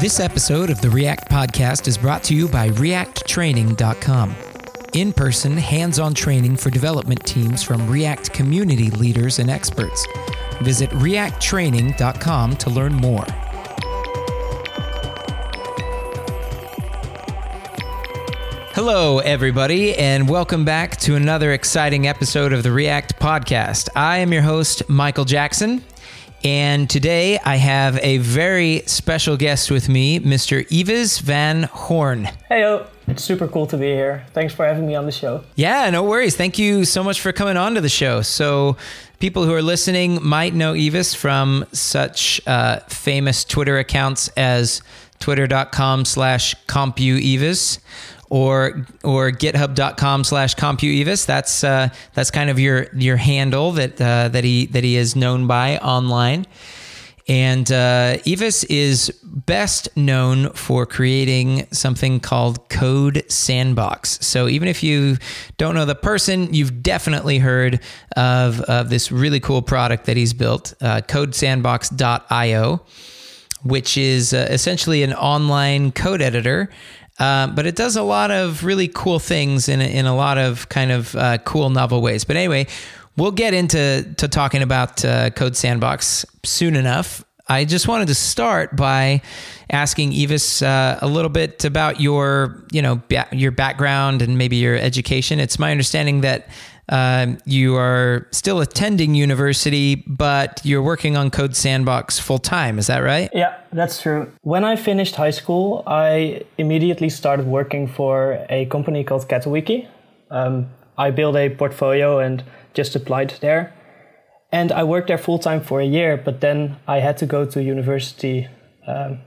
This episode of the React Podcast is brought to you by ReactTraining.com. In person, hands on training for development teams from React community leaders and experts. Visit ReactTraining.com to learn more. Hello, everybody, and welcome back to another exciting episode of the React Podcast. I am your host, Michael Jackson, and today I have a very special guest with me, Mr. Ives van Hoorne. Hey, it's super cool to be here. Thanks for having me on the show. Yeah, no worries. Thank you so much for coming on to the show. So, people who are listening might know Yves from such uh, famous Twitter accounts as twitter.com slash CompuIves or or github.com slash CompuIves that's uh, that's kind of your your handle that uh, that he that he is known by online and uh, Ives is best known for creating something called Code Sandbox. So even if you don't know the person, you've definitely heard of, of this really cool product that he's built, uh, CodeSandbox.io, which is uh, essentially an online code editor uh, but it does a lot of really cool things in a, in a lot of kind of uh, cool novel ways. But anyway, we'll get into to talking about uh, Code Sandbox soon enough. I just wanted to start by asking Ives uh, a little bit about your, you know, ba- your background and maybe your education. It's my understanding that um, you are still attending university, but you're working on Code Sandbox full time. Is that right? Yeah, that's true. When I finished high school, I immediately started working for a company called Catawiki. Um, I built a portfolio and just applied there. And I worked there full time for a year, but then I had to go to university. Um,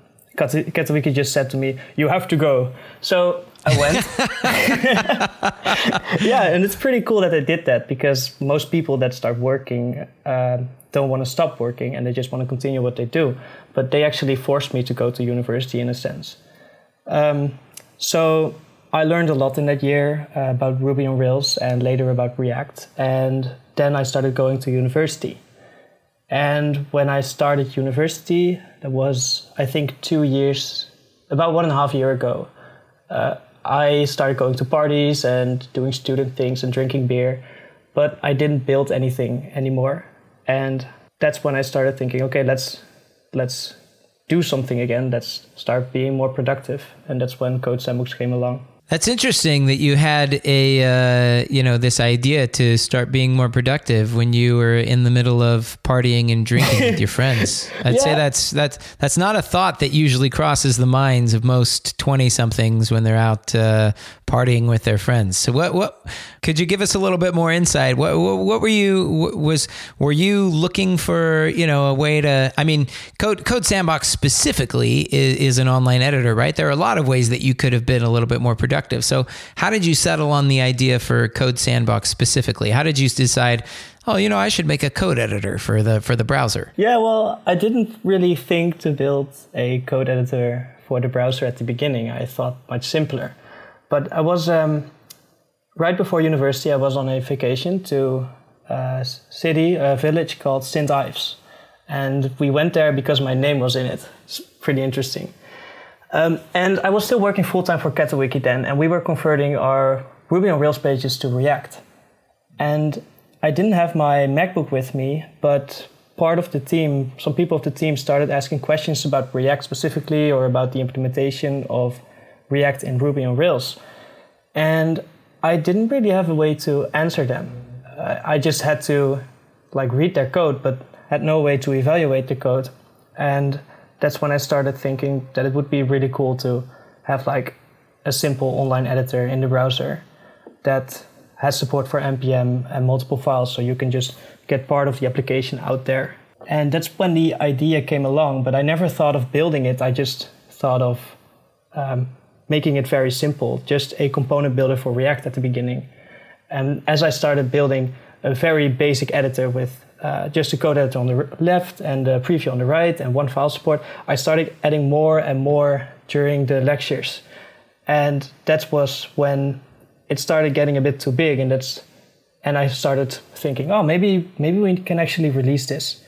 Catawiki just said to me, "You have to go." So I went. yeah, and it's pretty cool that they did that because most people that start working uh, don't want to stop working and they just want to continue what they do. But they actually forced me to go to university in a sense. Um, so I learned a lot in that year uh, about Ruby on Rails and later about React. And then I started going to university. And when I started university, that was, I think, two years, about one and a half year ago. Uh, I started going to parties and doing student things and drinking beer, but I didn't build anything anymore. And that's when I started thinking, okay, let's let's do something again. Let's start being more productive. And that's when Code Sandbox came along. That's interesting that you had a uh, you know this idea to start being more productive when you were in the middle of partying and drinking with your friends. I'd yeah. say that's that's that's not a thought that usually crosses the minds of most twenty somethings when they're out uh, partying with their friends. So what what could you give us a little bit more insight? What what were you was were you looking for you know a way to? I mean, Code Code Sandbox specifically is, is an online editor, right? There are a lot of ways that you could have been a little bit more productive. So how did you settle on the idea for Code Sandbox specifically? How did you decide? oh, you know, I should make a code editor for the for the browser. Yeah, well, I didn't really think to build a code editor for the browser at the beginning. I thought much simpler. But I was um, right before university. I was on a vacation to a city, a village called St. Ives, and we went there because my name was in it. It's pretty interesting. Um, and I was still working full time for Catawiki then, and we were converting our Ruby on Rails pages to React. And I didn't have my MacBook with me, but part of the team, some people of the team started asking questions about React specifically or about the implementation of React and Ruby on Rails. And I didn't really have a way to answer them. Uh, I just had to like read their code, but had no way to evaluate the code. And that's when I started thinking that it would be really cool to have like a simple online editor in the browser that has support for npm and multiple files so you can just get part of the application out there and that's when the idea came along but i never thought of building it i just thought of um, making it very simple, just a component builder for React at the beginning. And as I started building a very basic editor with uh, just a code editor on the left and a preview on the right and one file support, I started adding more and more during the lectures. And that was when it started getting a bit too big and that's and I started thinking, oh maybe maybe we can actually release this.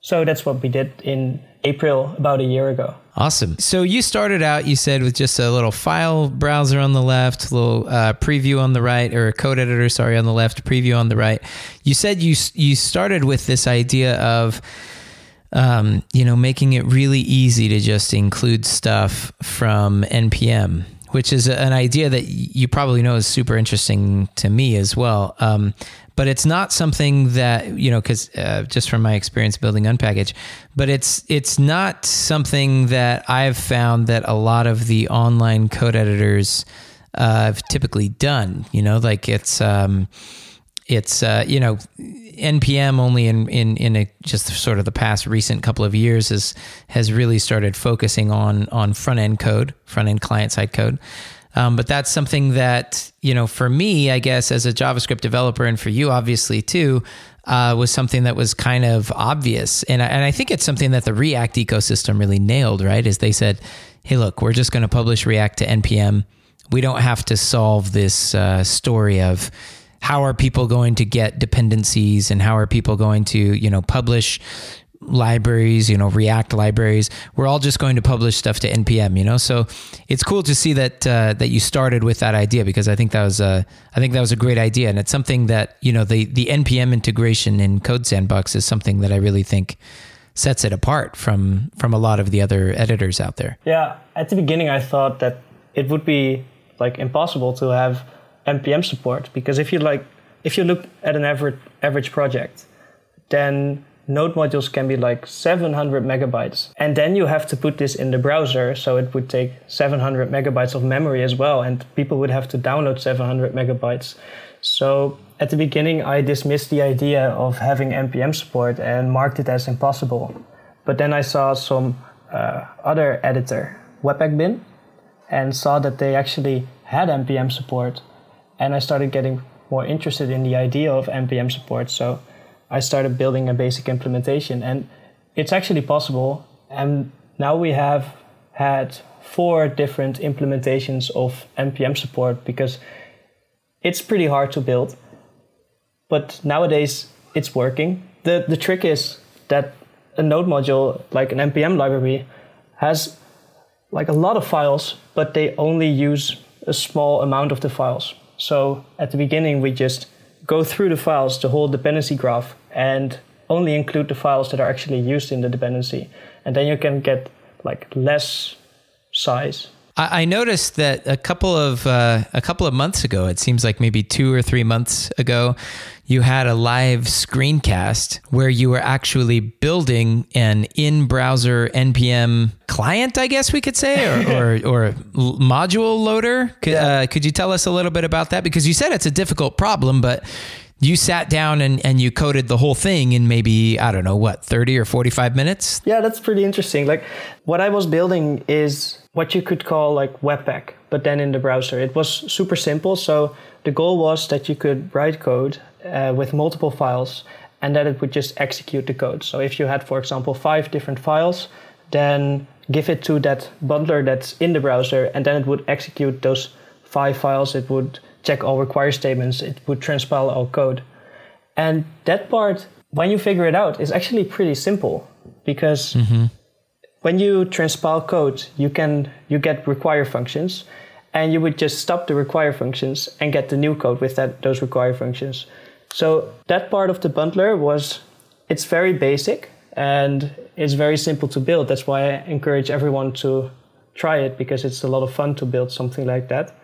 So that's what we did in April about a year ago. Awesome. So you started out, you said, with just a little file browser on the left, a little uh, preview on the right, or a code editor, sorry, on the left, preview on the right. You said you you started with this idea of, um, you know, making it really easy to just include stuff from npm, which is an idea that you probably know is super interesting to me as well. Um, but it's not something that you know because uh, just from my experience building unpkg but it's it's not something that i've found that a lot of the online code editors uh, have typically done you know like it's um, it's uh, you know npm only in in in a, just sort of the past recent couple of years has has really started focusing on on front end code front end client side code um, but that's something that, you know, for me, I guess, as a JavaScript developer, and for you, obviously, too, uh, was something that was kind of obvious. And I, and I think it's something that the React ecosystem really nailed, right? Is they said, hey, look, we're just going to publish React to NPM. We don't have to solve this uh, story of, how are people going to get dependencies and how are people going to you know publish libraries, you know, React libraries. We're all just going to publish stuff to npm, you know. So it's cool to see that uh, that you started with that idea because I think that was a I think that was a great idea, and it's something that you know the the npm integration in Code Sandbox is something that I really think sets it apart from from a lot of the other editors out there. Yeah, at the beginning I thought that it would be like impossible to have npm support because if you like if you look at an average average project, then node modules can be like 700 megabytes. And then you have to put this in the browser, so it would take 700 megabytes of memory as well, and people would have to download 700 megabytes. So at the beginning, I dismissed the idea of having NPM support and marked it as impossible. But then I saw some uh, other editor, Webpack Bin, and saw that they actually had NPM support. And I started getting more interested in the idea of NPM support. So I started building a basic implementation. And it's actually possible. And now we have had four different implementations of npm support because it's pretty hard to build. But nowadays it's working. The the trick is that a node module like an npm library has like a lot of files, but they only use a small amount of the files. So at the beginning we just go through the files, the whole dependency graph, and only include the files that are actually used in the dependency. And then you can get like less size. I noticed that a couple of uh, a couple of months ago, it seems like maybe two or three months ago, you had a live screencast where you were actually building an in-browser npm client, I guess we could say, or or, or module loader. Could, yeah. uh, could you tell us a little bit about that? Because you said it's a difficult problem, but you sat down and, and you coded the whole thing in maybe i don't know what 30 or 45 minutes yeah that's pretty interesting like what i was building is what you could call like webpack but then in the browser it was super simple so the goal was that you could write code uh, with multiple files and that it would just execute the code so if you had for example five different files then give it to that bundler that's in the browser and then it would execute those five files it would check all require statements, it would transpile all code. And that part, when you figure it out, is actually pretty simple because mm-hmm. When you transpile code, you can you get require functions, and you would just stop the require functions and get the new code with that those require functions. So that part of the bundler was it's very basic and it's very simple to build. That's why I encourage everyone to try it because it's a lot of fun to build something like that.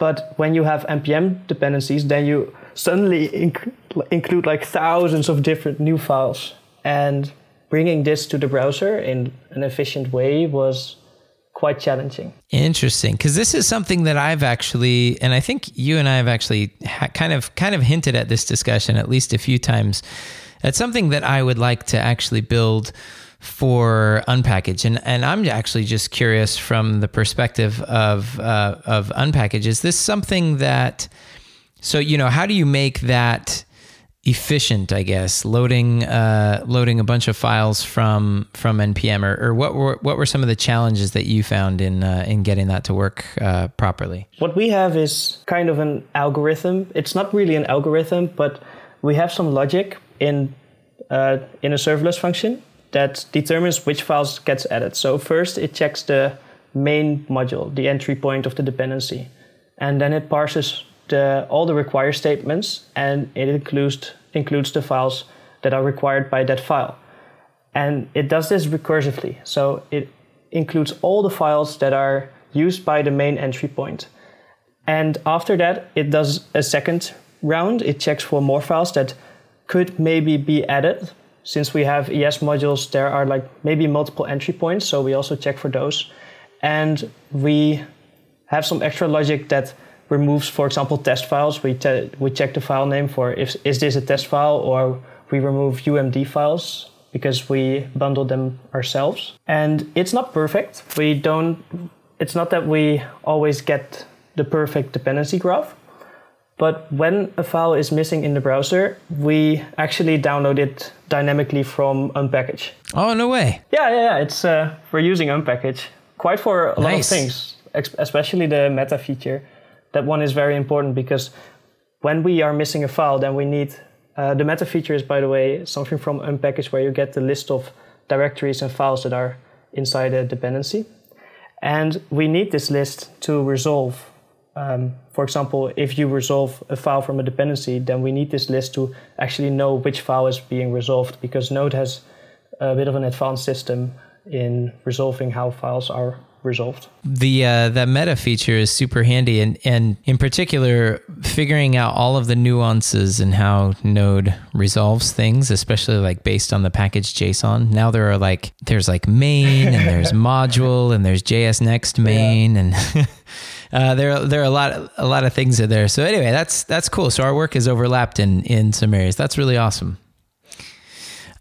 But when you have npm dependencies, then you suddenly inc- include like thousands of different new files. And bringing this to the browser in an efficient way was quite challenging. Interesting, because this is something that I've actually, and I think you and I have actually ha- kind of kind of hinted at this discussion at least a few times. It's something that I would like to actually build for unpkg and and I'm actually just curious from the perspective of uh, of unpkg is this something that so you know how do you make that efficient I guess loading uh, loading a bunch of files from from npm or, or what were what were some of the challenges that you found in uh, in getting that to work uh, properly what we have is kind of an algorithm it's not really an algorithm but we have some logic in uh, in a serverless function that determines which files gets added. So first it checks the main module, the entry point of the dependency, and then it parses the, all the require statements and it includes includes the files that are required by that file. And it does this recursively. So it includes all the files that are used by the main entry point. And after that, it does a second round. It checks for more files that could maybe be added. Since we have ES modules, there are like maybe multiple entry points. So we also check for those. And we have some extra logic that removes, for example, test files. We, te- we check the file name for if is this a test file or we remove UMD files because we bundle them ourselves. And it's not perfect. We don't it's not that we always get the perfect dependency graph, but when a file is missing in the browser, we actually download it dynamically from unpkg. Oh no way! Yeah, yeah, yeah. It's uh, we're using unpkg quite for a nice. lot of things, especially the meta feature. That one is very important because when we are missing a file, then we need uh, the meta feature is, by the way, something from unpkg where you get the list of directories and files that are inside a dependency. And we need this list to resolve. Um, for example, if you resolve a file from a dependency, then we need this list to actually know which file is being resolved because Node has a bit of an advanced system in resolving how files are resolved. The uh, that meta feature is super handy, and and in particular, figuring out all of the nuances and how Node resolves things, especially like based on the package JSON. Now there are like there's like main and there's module and there's JS next main yeah. and. Uh, there, there are a lot, a lot of things in there. So anyway, that's that's cool. So our work is overlapped in in some areas. That's really awesome.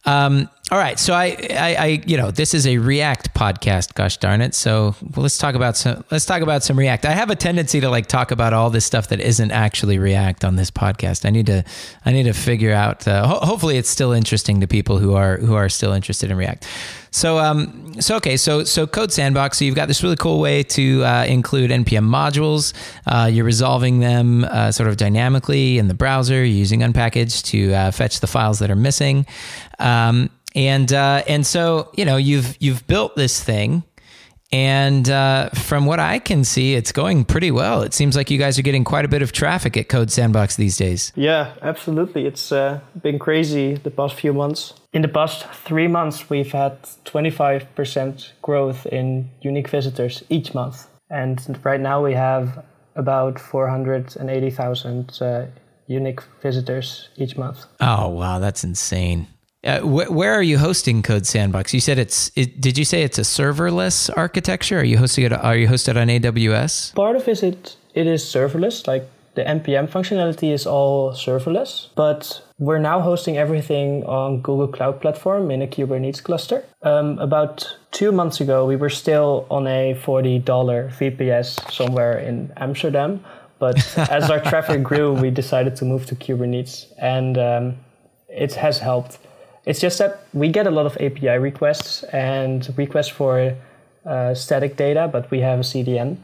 Um, all right, so I, I, I, you know, this is a React podcast. Gosh darn it! So well, let's talk about some. Let's talk about some React. I have a tendency to like talk about all this stuff that isn't actually React on this podcast. I need to, I need to figure out. Uh, ho- hopefully, it's still interesting to people who are who are still interested in React. So, um, so okay, so so Code Sandbox. So you've got this really cool way to uh, include npm modules. Uh, you're resolving them uh, sort of dynamically in the browser. Using unpkg to uh, fetch the files that are missing. Um, and uh, and so you know you've you've built this thing, and uh, from what I can see, it's going pretty well. It seems like you guys are getting quite a bit of traffic at Code Sandbox these days. Yeah, absolutely. It's uh, been crazy the past few months. In the past three months, we've had 25% growth in unique visitors each month, and right now we have about 480,000 uh, unique visitors each month. Oh wow, that's insane. Uh, wh- where are you hosting Code Sandbox? You said it's. It, did you say it's a serverless architecture? Are you hosting it? Are you hosted on AWS? Part of it, it, it is serverless. Like the npm functionality is all serverless, but we're now hosting everything on Google Cloud Platform in a Kubernetes cluster. Um, about two months ago, we were still on a $40 VPS somewhere in Amsterdam. But as our traffic grew, we decided to move to Kubernetes, and um, it has helped. It's just that we get a lot of API requests and requests for uh, static data, but we have a CDN.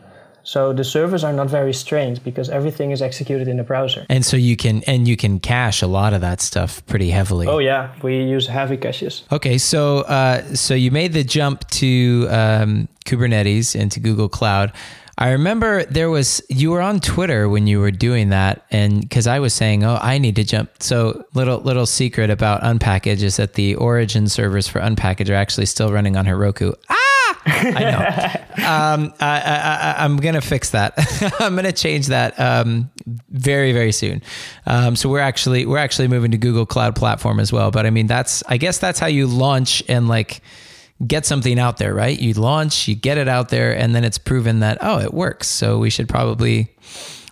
So the servers are not very strained because everything is executed in the browser. And so you can and you can cache a lot of that stuff pretty heavily. Oh yeah, we use heavy caches. Okay, so uh, so you made the jump to um, Kubernetes into Google Cloud. I remember there was you were on Twitter when you were doing that, and because I was saying, "Oh, I need to jump." So little little secret about unpkg is that the origin servers for unpkg are actually still running on Heroku. Ah, I know. um, I, am gonna fix that. I'm gonna change that um, very very soon. Um, so we're actually we're actually moving to Google Cloud Platform as well. But I mean, that's I guess that's how you launch and like get something out there, right? You launch, you get it out there, and then it's proven that, oh, it works. So we should probably,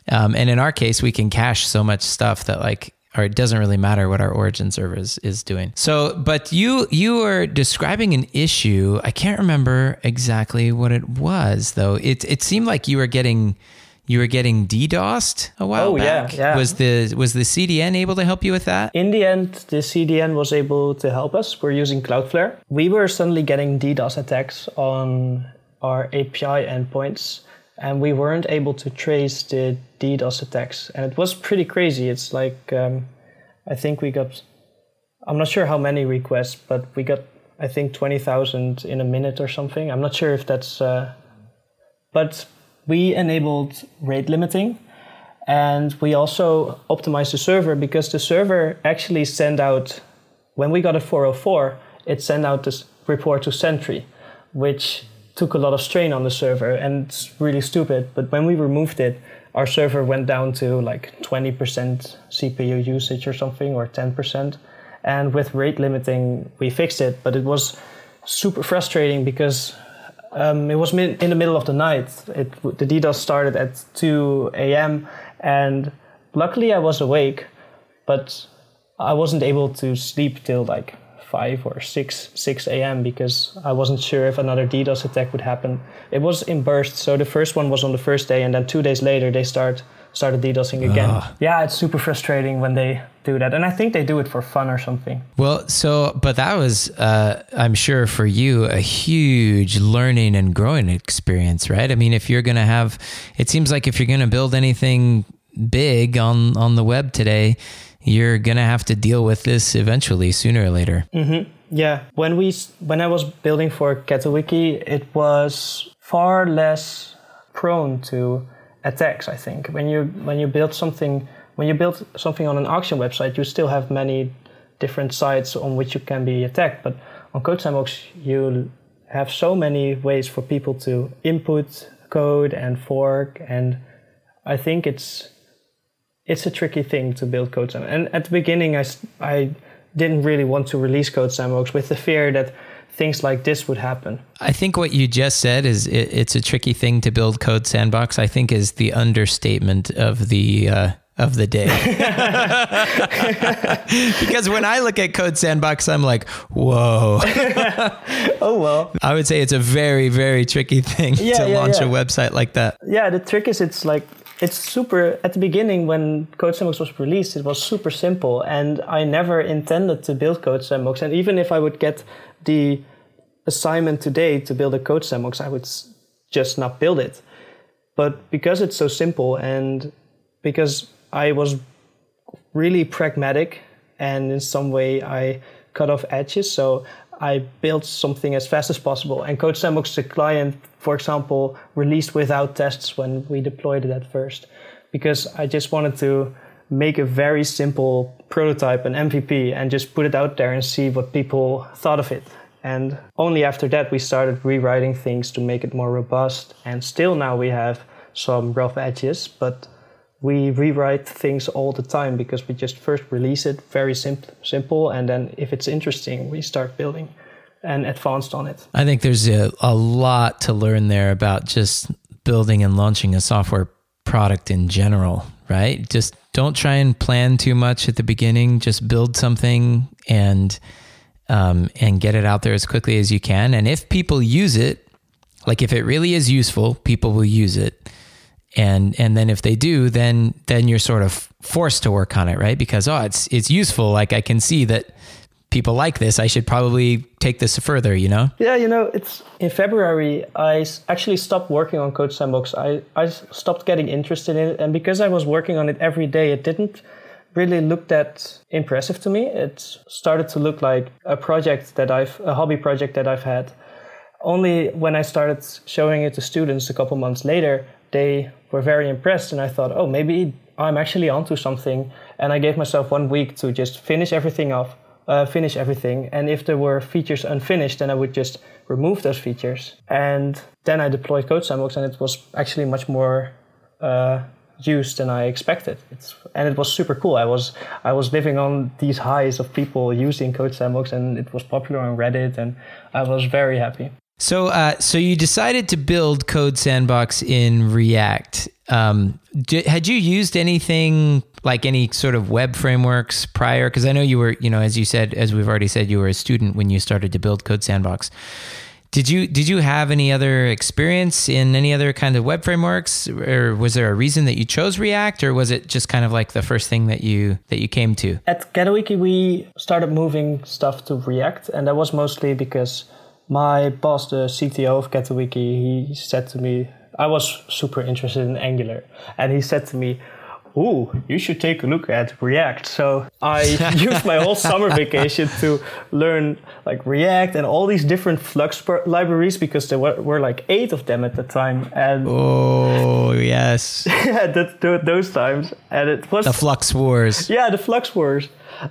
um, and in our case, we can cache so much stuff that like, or it doesn't really matter what our origin server is, is doing. So, but you you were describing an issue. I can't remember exactly what it was though. It it seemed like you were getting you were getting DDoSed a while oh, back. Yeah, yeah. Was the was the CDN able to help you with that? In the end, the CDN was able to help us. We're using Cloudflare. We were suddenly getting DDoS attacks on our API endpoints, and we weren't able to trace the DDoS attacks. And it was pretty crazy. It's like um, I think we got I'm not sure how many requests, but we got I think twenty thousand in a minute or something. I'm not sure if that's, uh, but we enabled rate limiting, and we also optimized the server because the server actually sent out when we got a 404, it sent out this report to Sentry, which took a lot of strain on the server and it's really stupid. But when we removed it, our server went down to like 20% CPU usage or something, or 10%. And with rate limiting, we fixed it, but it was super frustrating because um, it was in the middle of the night. It, the DDoS started at 2 a.m. and luckily I was awake, but I wasn't able to sleep till like 5 or 6 6 a.m. because I wasn't sure if another DDoS attack would happen. It was in bursts, so the first one was on the first day, and then two days later they start started DDoSing again. Ah. Yeah, it's super frustrating when they do that, and I think they do it for fun or something. Well, so but that was, uh, I'm sure, for you a huge learning and growing experience, right? I mean, if you're gonna have, it seems like if you're gonna build anything big on on the web today you're gonna have to deal with this eventually, sooner or later. Mm-hmm. Yeah, when we when I was building for Catawiki, it was far less prone to attacks. I think when you when you build something when you build something on an auction website, you still have many different sites on which you can be attacked. But on CodeSandbox, you have so many ways for people to input code and fork, and I think it's it's a tricky thing to build Code Sandbox. And at the beginning, I, I didn't really want to release Code Sandbox with the fear that things like this would happen. I think what you just said is it, it's a tricky thing to build Code Sandbox. I think is the understatement of the uh, of the day. because when I look at Code Sandbox, I'm like, whoa. oh well. I would say it's a very very tricky thing yeah, to yeah, launch yeah. a website like that. Yeah, the trick is it's like it's super at the beginning when code sandbox was released it was super simple and i never intended to build code sandbox and even if i would get the assignment today to build a code sandbox i would just not build it but because it's so simple and because i was really pragmatic and in some way i cut off edges so I built something as fast as possible. And Code Sandbox, the client, for example, released without tests when we deployed it at first, because I just wanted to make a very simple prototype, an MVP, and just put it out there and see what people thought of it. And only after that, we started rewriting things to make it more robust. And still now we have some rough edges, but we rewrite things all the time because we just first release it very simple, simple, and then if it's interesting, we start building and advanced on it. I think there's a, a lot to learn there about just building and launching a software product in general, right? Just don't try and plan too much at the beginning. Just build something and um, and get it out there as quickly as you can. And if people use it, like if it really is useful, people will use it and and then if they do then then you're sort of forced to work on it right because oh it's it's useful like i can see that people like this i should probably take this further you know? Yeah you know it's in february i actually stopped working on code sandbox. I i stopped getting interested in it and because i was working on it every day it didn't really look that impressive to me. It started to look like a project that i've a hobby project that i've had. Only when i started showing it to students a couple months later they were very impressed, and I thought, oh, maybe I'm actually onto something. And I gave myself one week to just finish everything off, uh, finish everything. And if there were features unfinished, then I would just remove those features. And then I deployed Code Sandbox, and it was actually much more uh, used than I expected. It's, and it was super cool. I was I was living on these highs of people using Code Sandbox, and it was popular on Reddit, and I was very happy. So, uh, so you decided to build Code Sandbox in React. Um, did, had you used anything like any sort of web frameworks prior? Because I know you were, you know, as you said, as we've already said, you were a student when you started to build Code Sandbox. Did you did you have any other experience in any other kind of web frameworks, or was there a reason that you chose React, or was it just kind of like the first thing that you that you came to? At Catawiki, we started moving stuff to React, and that was mostly because my boss, the CTO of Catawiki, he said to me, I was super interested in Angular, and he said to me, ooh, you should take a look at React. So I used my whole summer vacation to learn like React and all these different Flux libraries because there were, were like eight of them at the time. And oh yes, yeah, that, those times, and it was the Flux Wars. Yeah, the Flux Wars,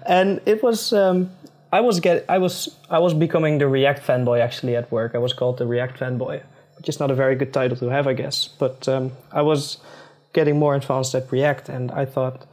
and it was. Um, I was get I was I was becoming the React fanboy actually at work. I was called the React fanboy, which is not a very good title to have, I guess. But um, I was getting more advanced at React, and I thought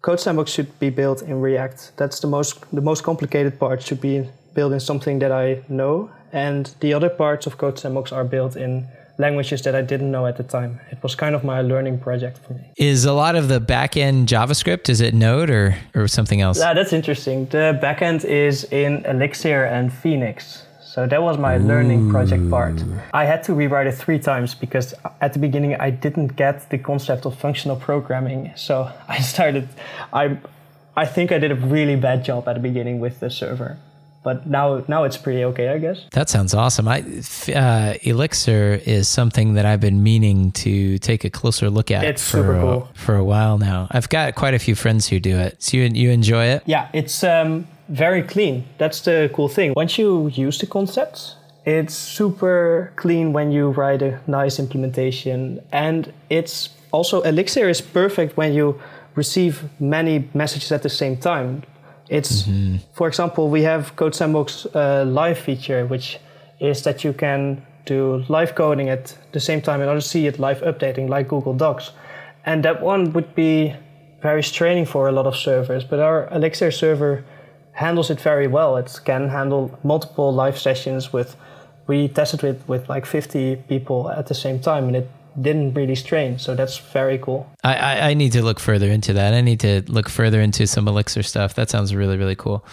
Code Sandbox should be built in React. That's the most the most complicated part should be built in something that I know, and the other parts of Code Sandbox are built in languages that I didn't know at the time. It was kind of my learning project for me. Is a lot of the backend JavaScript is it Node or or something else? Yeah, that's interesting. The backend is in Elixir and Phoenix. So that was my Ooh. learning project part. I had to rewrite it three times because at the beginning I didn't get the concept of functional programming. So I started, I, I think I did a really bad job at the beginning with the server. But now, now it's pretty okay, I guess. That sounds awesome. I, uh, Elixir is something that I've been meaning to take a closer look at. It's for, super cool. for a while now. I've got quite a few friends who do it. So you you enjoy it? Yeah, it's um, very clean. That's the cool thing. Once you use the concepts, it's super clean when you write a nice implementation. And it's also, Elixir is perfect when you receive many messages at the same time. It's, mm-hmm. for example, we have Code Sandbox uh, live feature, which is that you can do live coding at the same time and also see it live updating like Google Docs. And that one would be very straining for a lot of servers, but our Elixir server handles it very well. It can handle multiple live sessions with. We tested with with like 50 people at the same time, and it didn't really strain. So that's very cool. I, I, I need to look further into that. I need to look further into some Elixir stuff. That sounds really really cool.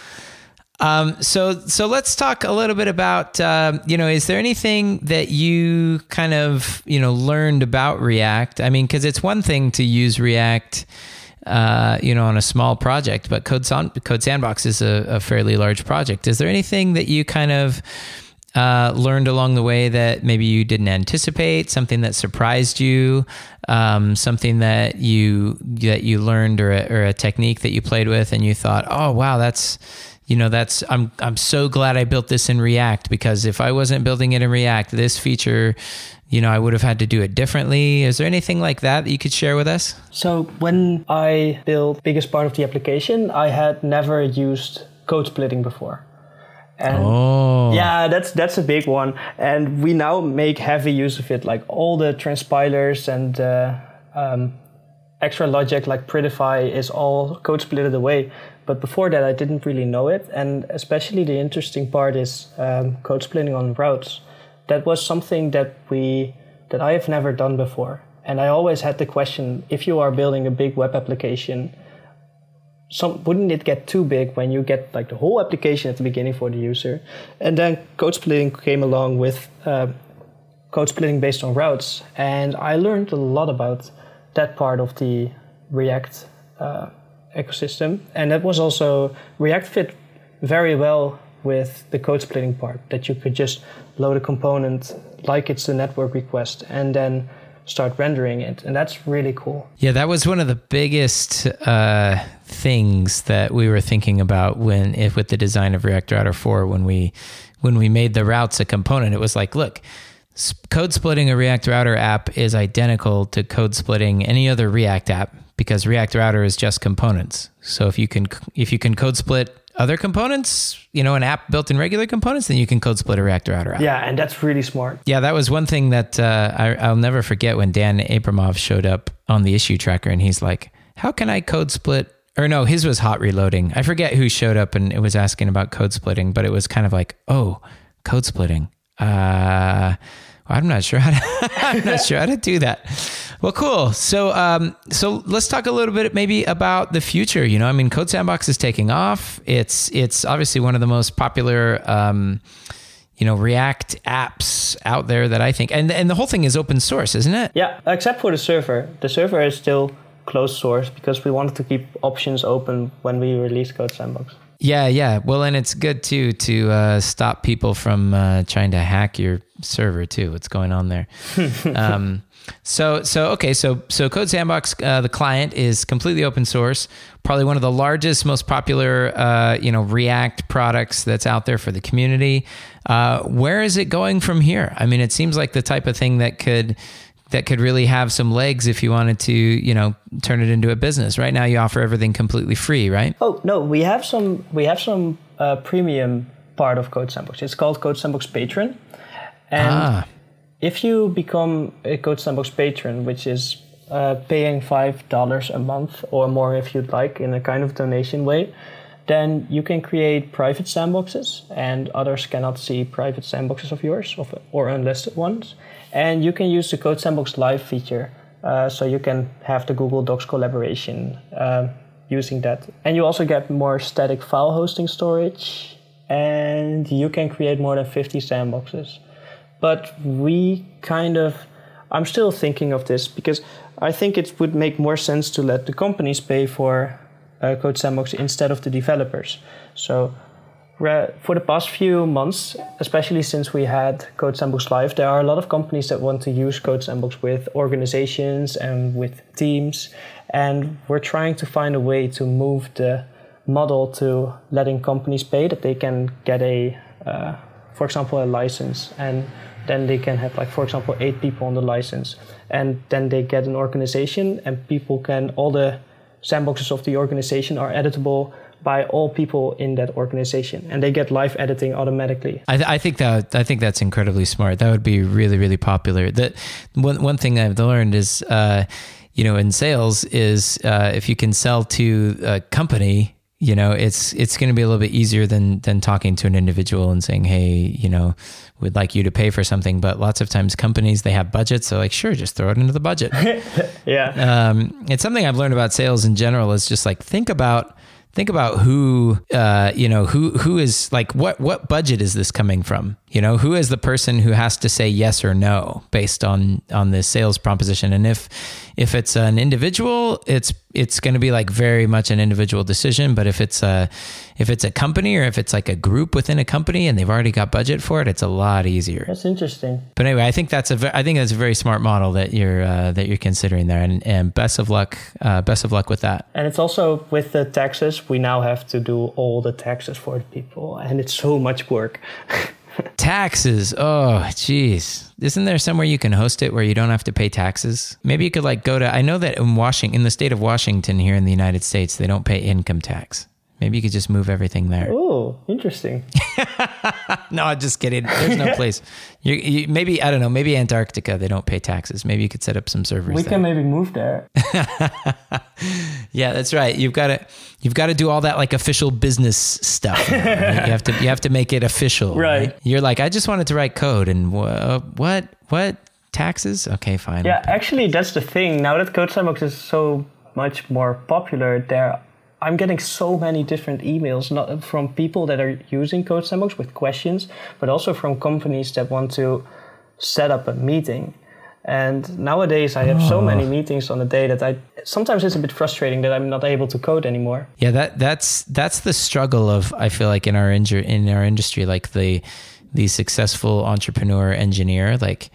Um, so so let's talk a little bit about uh, you know is there anything that you kind of you know learned about React? I mean, because it's one thing to use React uh, you know, on a small project, but Code, Code Sandbox is a, a, fairly large project. Is there anything that you kind of uh, learned along the way that maybe you didn't anticipate? Something that surprised you? Um, something that you that you learned, or a, or a technique that you played with, and you thought, "Oh, wow, that's." you know that's i'm i'm so glad i built this in react because if i wasn't building it in react this feature you know, I would have had to do it differently. Is there anything like that that you could share with us? So when I built biggest part of the application, I had never used code splitting before. And oh. yeah, that's that's a big one. And we now make heavy use of it, like all the transpilers and uh, um, extra logic like Prettify is all code splitted away. But before that, I didn't really know it. And especially the interesting part is um, code splitting on routes that was something that we that I have never done before. And I always had the question: if you are building a big web application, some wouldn't it get too big when you get like the whole application at the beginning for the user? And then code splitting came along with uh, code splitting based on routes, and I learned a lot about that part of the React uh, ecosystem. And that was also React fit very well with the code splitting part that you could just load a component like it's a network request and then start rendering it and that's really cool. Yeah that was one of the biggest uh, things that we were thinking about when if with the design of react router 4 when we when we made the routes a component. It was like look code splitting a react router app is identical to code splitting any other react app because react router is just components. So if you can if you can code split other components, you know, an app built in regular components, then you can code split a React router out. Yeah, and that's really smart. Yeah, that was one thing that uh, I, will never forget when Dan Abramov showed up on the issue tracker and he's like, how can I code split? Or no, his was hot reloading. I forget who showed up and it was asking about code splitting, but it was kind of like, oh, code splitting. Uh, I'm not sure how to, I'm not sure how to do that. Well, cool. So, um, so let's talk a little bit maybe about the future. You know, I mean, Code Sandbox is taking off. It's it's obviously one of the most popular, um, you know, React apps out there that I think, and and the whole thing is open source, isn't it? Yeah, except for the server. The server is still closed source because we wanted to keep options open when we release Code Sandbox. Yeah, yeah. Well, and it's good too to uh, stop people from uh, trying to hack your server too. What's going on there? um, so, so okay, so so Code Sandbox, uh, the client is completely open source. Probably one of the largest, most popular, uh, you know, React products that's out there for the community. Uh, where is it going from here? I mean, it seems like the type of thing that could that could really have some legs if you wanted to, you know, turn it into a business. Right now, you offer everything completely free, right? Oh no, we have some we have some uh, premium part of Code Sandbox. It's called Code Sandbox Patron, and ah. if you become a Code Sandbox patron, which is uh, paying five dollars a month or more if you'd like in a kind of donation way, then you can create private sandboxes, and others cannot see private sandboxes of yours of, or unlisted ones and you can use the Code Sandbox Live feature. Uh, so you can have the Google Docs collaboration uh, using that. And you also get more static file hosting storage, and you can create more than 50 sandboxes. But we kind of, I'm still thinking of this because I think it would make more sense to let the companies pay for uh, Code Sandbox instead of the developers. So for the past few months, especially since we had Code Sandbox Live, there are a lot of companies that want to use Code Sandbox with organizations and with teams. And we're trying to find a way to move the model to letting companies pay that they can get a, uh, for example, a license. And then they can have, like, for example, eight people on the license. And then they get an organization, and people can, all the sandboxes of the organization are editable by all people in that organization and they get live editing automatically. I, th- I, think that i think that's incredibly smart. That would be really really popular. That one, one thing i've learned is uh, you know in sales is uh, if you can sell to a company you know it's it's going to be a little bit easier than than talking to an individual and saying hey you know we'd like you to pay for something. But lots of times companies they have budgets so like sure just throw it into the budget. Yeah. Um, it's something i've learned about sales in general is just like think about think about who uh, you know who who is like what what budget is this coming from you know who is the person who has to say yes or no based on on this sales proposition? And if if it's an individual it's it's going to be like very much an individual decision. But if it's a if it's a company or if it's like a group within a company and they've already got budget for it it's a lot easier. That's interesting. But anyway i think that's a i think that's a very smart model that you're uh, that you're considering there. And, and best of luck uh, best of luck with that. And it's also with the taxes we now have to do all the taxes for the people. And it's so much work taxes. Oh, jeez. Isn't there somewhere you can host it where you don't have to pay taxes? Maybe you could like go to. I know that in Washington, in the state of Washington, here in the United States, they don't pay income tax. Maybe you could just move everything there. Oh, interesting. no, I'm just kidding. There's no place. You, you, maybe I don't know. Maybe Antarctica they don't pay taxes. Maybe you could set up some servers. We there. can maybe move there. yeah, that's right. You've got to you've got to do all that like official business stuff. Right? you have to you have to make it official. Right. right. You're like I just wanted to write code and uh, what what taxes? Okay, fine. Yeah, actually, that's the thing. Now that Code Sandbox is so much more popular, there I'm getting so many different emails, not from people that are using Code Sandbox with questions, but also from companies that want to set up a meeting. And nowadays, I have oh. so ah. many meetings on a day that I sometimes it's a bit frustrating that I'm not able to code anymore. Yeah, that that's that's the struggle of I feel like in our inju- in our industry, like the the successful entrepreneur engineer, like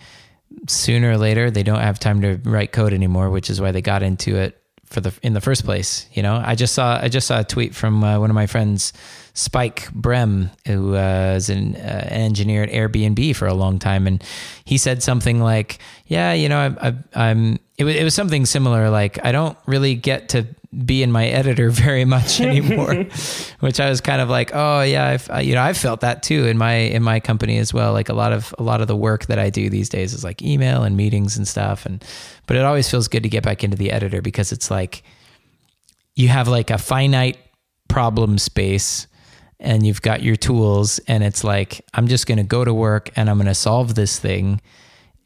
sooner or later they don't have time to write code anymore, which is why they got into it for the in the first place. You know, I just saw I just saw a tweet from uh, one of my friends, Spike Brehm, who uh, is an, uh, engineer at Airbnb for a long time, and he said something like, "Yeah, you know, I, I, I'm." It was it was something similar. Like I don't really get to be in my editor very much anymore, which I was kind of like, oh yeah, I've, you know, I've felt that too in my in my company as well. Like a lot of a lot of the work that I do these days is like email and meetings and stuff, and but it always feels good to get back into the editor because it's like you have like a finite problem space and you've got your tools and it's like I'm just going to go to work and I'm going to solve this thing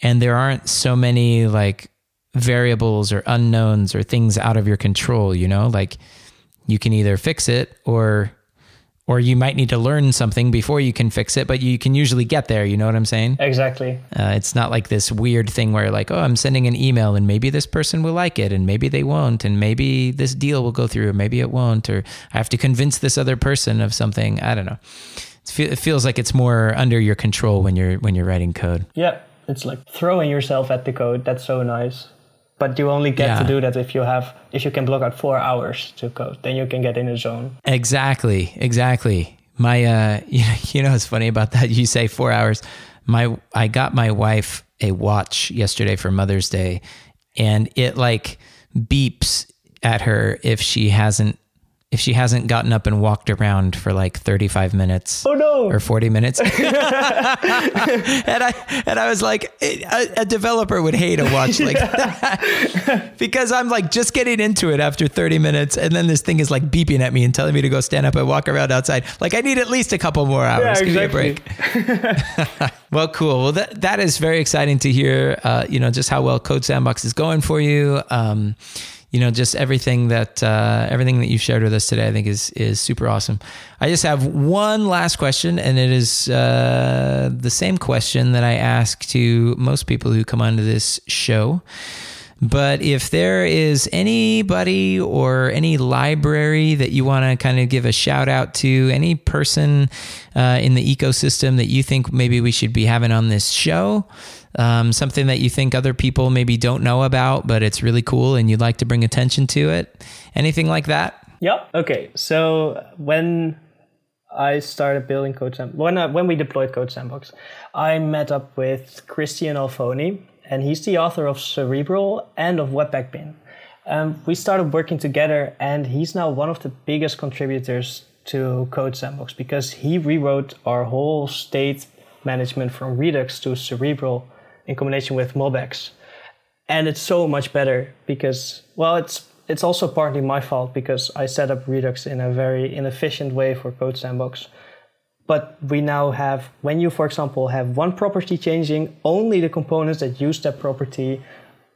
and there aren't so many like variables or unknowns or things out of your control, you know? Like you can either fix it or or you might need to learn something before you can fix it, but you can usually get there. You know what I'm saying? Exactly. Uh, it's not like this weird thing where, like, oh, I'm sending an email and maybe this person will like it and maybe they won't, and maybe this deal will go through, or maybe it won't, or I have to convince this other person of something. I don't know. It feels like it's more under your control when you're when you're writing code. Yeah, it's like throwing yourself at the code. That's so nice but you only get yeah. to do that if you have if you can block out four hours to code then you can get in the zone. Exactly exactly. My uh you know, you know what's funny about that? You say four hours. My i got my wife a watch yesterday for mother's day and it like beeps at her if she hasn't if she hasn't gotten up and walked around for like 35 minutes oh no. or 40 minutes. And i and i was like a, a, developer would hate a watch like that. Because i'm like just getting into it after 30 minutes and then this thing is like beeping at me and telling me to go stand up and walk around outside. Like i need at least a couple more hours. Yeah, exactly. give me a break. Well cool. Well that that is very exciting to hear uh, you know just how well code sandbox is going for you. Um, you know, just everything that uh, everything that you've shared with us today, I think is is super awesome. I just have one last question, and it is uh, the same question that I ask to most people who come onto this show. But if there is anybody or any library that you want to kind of give a shout out to, any person uh, in the ecosystem that you think maybe we should be having on this show, um, something that you think other people maybe don't know about, but it's really cool and you'd like to bring attention to it? Anything like that? Yep. Okay. So when I started building Code Sandbox, when, I, when we deployed Code Sandbox, I met up with Christian Alfoni, and he's the author of Cerebral and of Webpack Bin. Um, we started working together, and he's now one of the biggest contributors to Code Sandbox because he rewrote our whole state management from Redux to Cerebral in combination with MobX. And it's so much better because, well, it's it's also partly my fault because I set up Redux in a very inefficient way for Code Sandbox. But we now have, when you, for example, have one property changing, only the components that use that property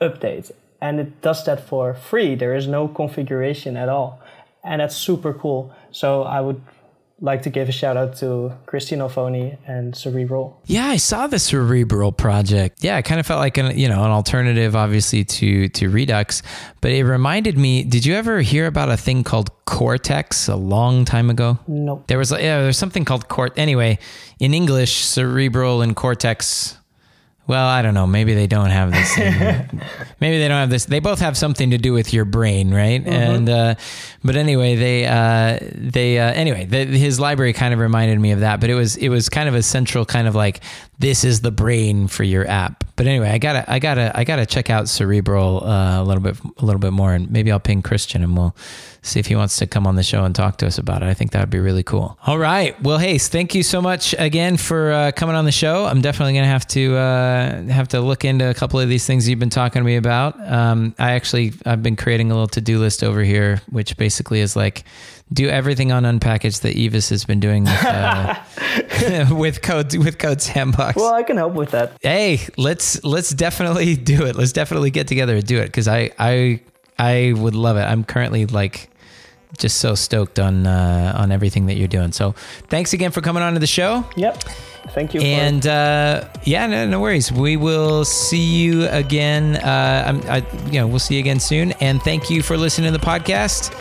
update. And it does that for free. There is no configuration at all. And that's super cool. So I would like to give a shout out to Christian Alfoni and Cerebral. Yeah, I saw the Cerebral project. Yeah, it kind of felt like an you know an alternative, obviously to to Redux, but it reminded me. Did you ever hear about a thing called Cortex a long time ago? No. There was yeah, there's something called Cort. Anyway, in English, Cerebral and Cortex well, I don't know. Maybe they don't have this. maybe they don't have this. They both have something to do with your brain, right? Mm-hmm. And uh, but anyway, they uh, they uh, anyway, the, his library kind of reminded me of that. But it was it was kind of a central kind of like this is the brain for your app. But anyway, I gotta I gotta I gotta check out Cerebral uh, a little bit a little bit more, and maybe I'll ping Christian and we'll see if he wants to come on the show and talk to us about it. I think that would be really cool. All right. Well, hey, thank you so much again for uh, coming on the show. I'm definitely going to have to uh, have to look into a couple of these things you've been talking to me about. Um, I actually I've been creating a little to do list over here, which basically is like do everything on unpkg that Ives has been doing with, uh, with code with code sandbox. Well, I can help with that. Hey, let's let's definitely do it. Let's definitely get together and do it because I I I would love it. I'm currently like just so stoked on uh, on everything that you're doing. So thanks again for coming on to the show. Yep. Thank you. And uh, yeah, no, no worries. We will see you again. Uh, I, you know, we'll see you again soon. And thank you for listening to the podcast.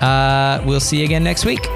Uh, we'll see you again next week.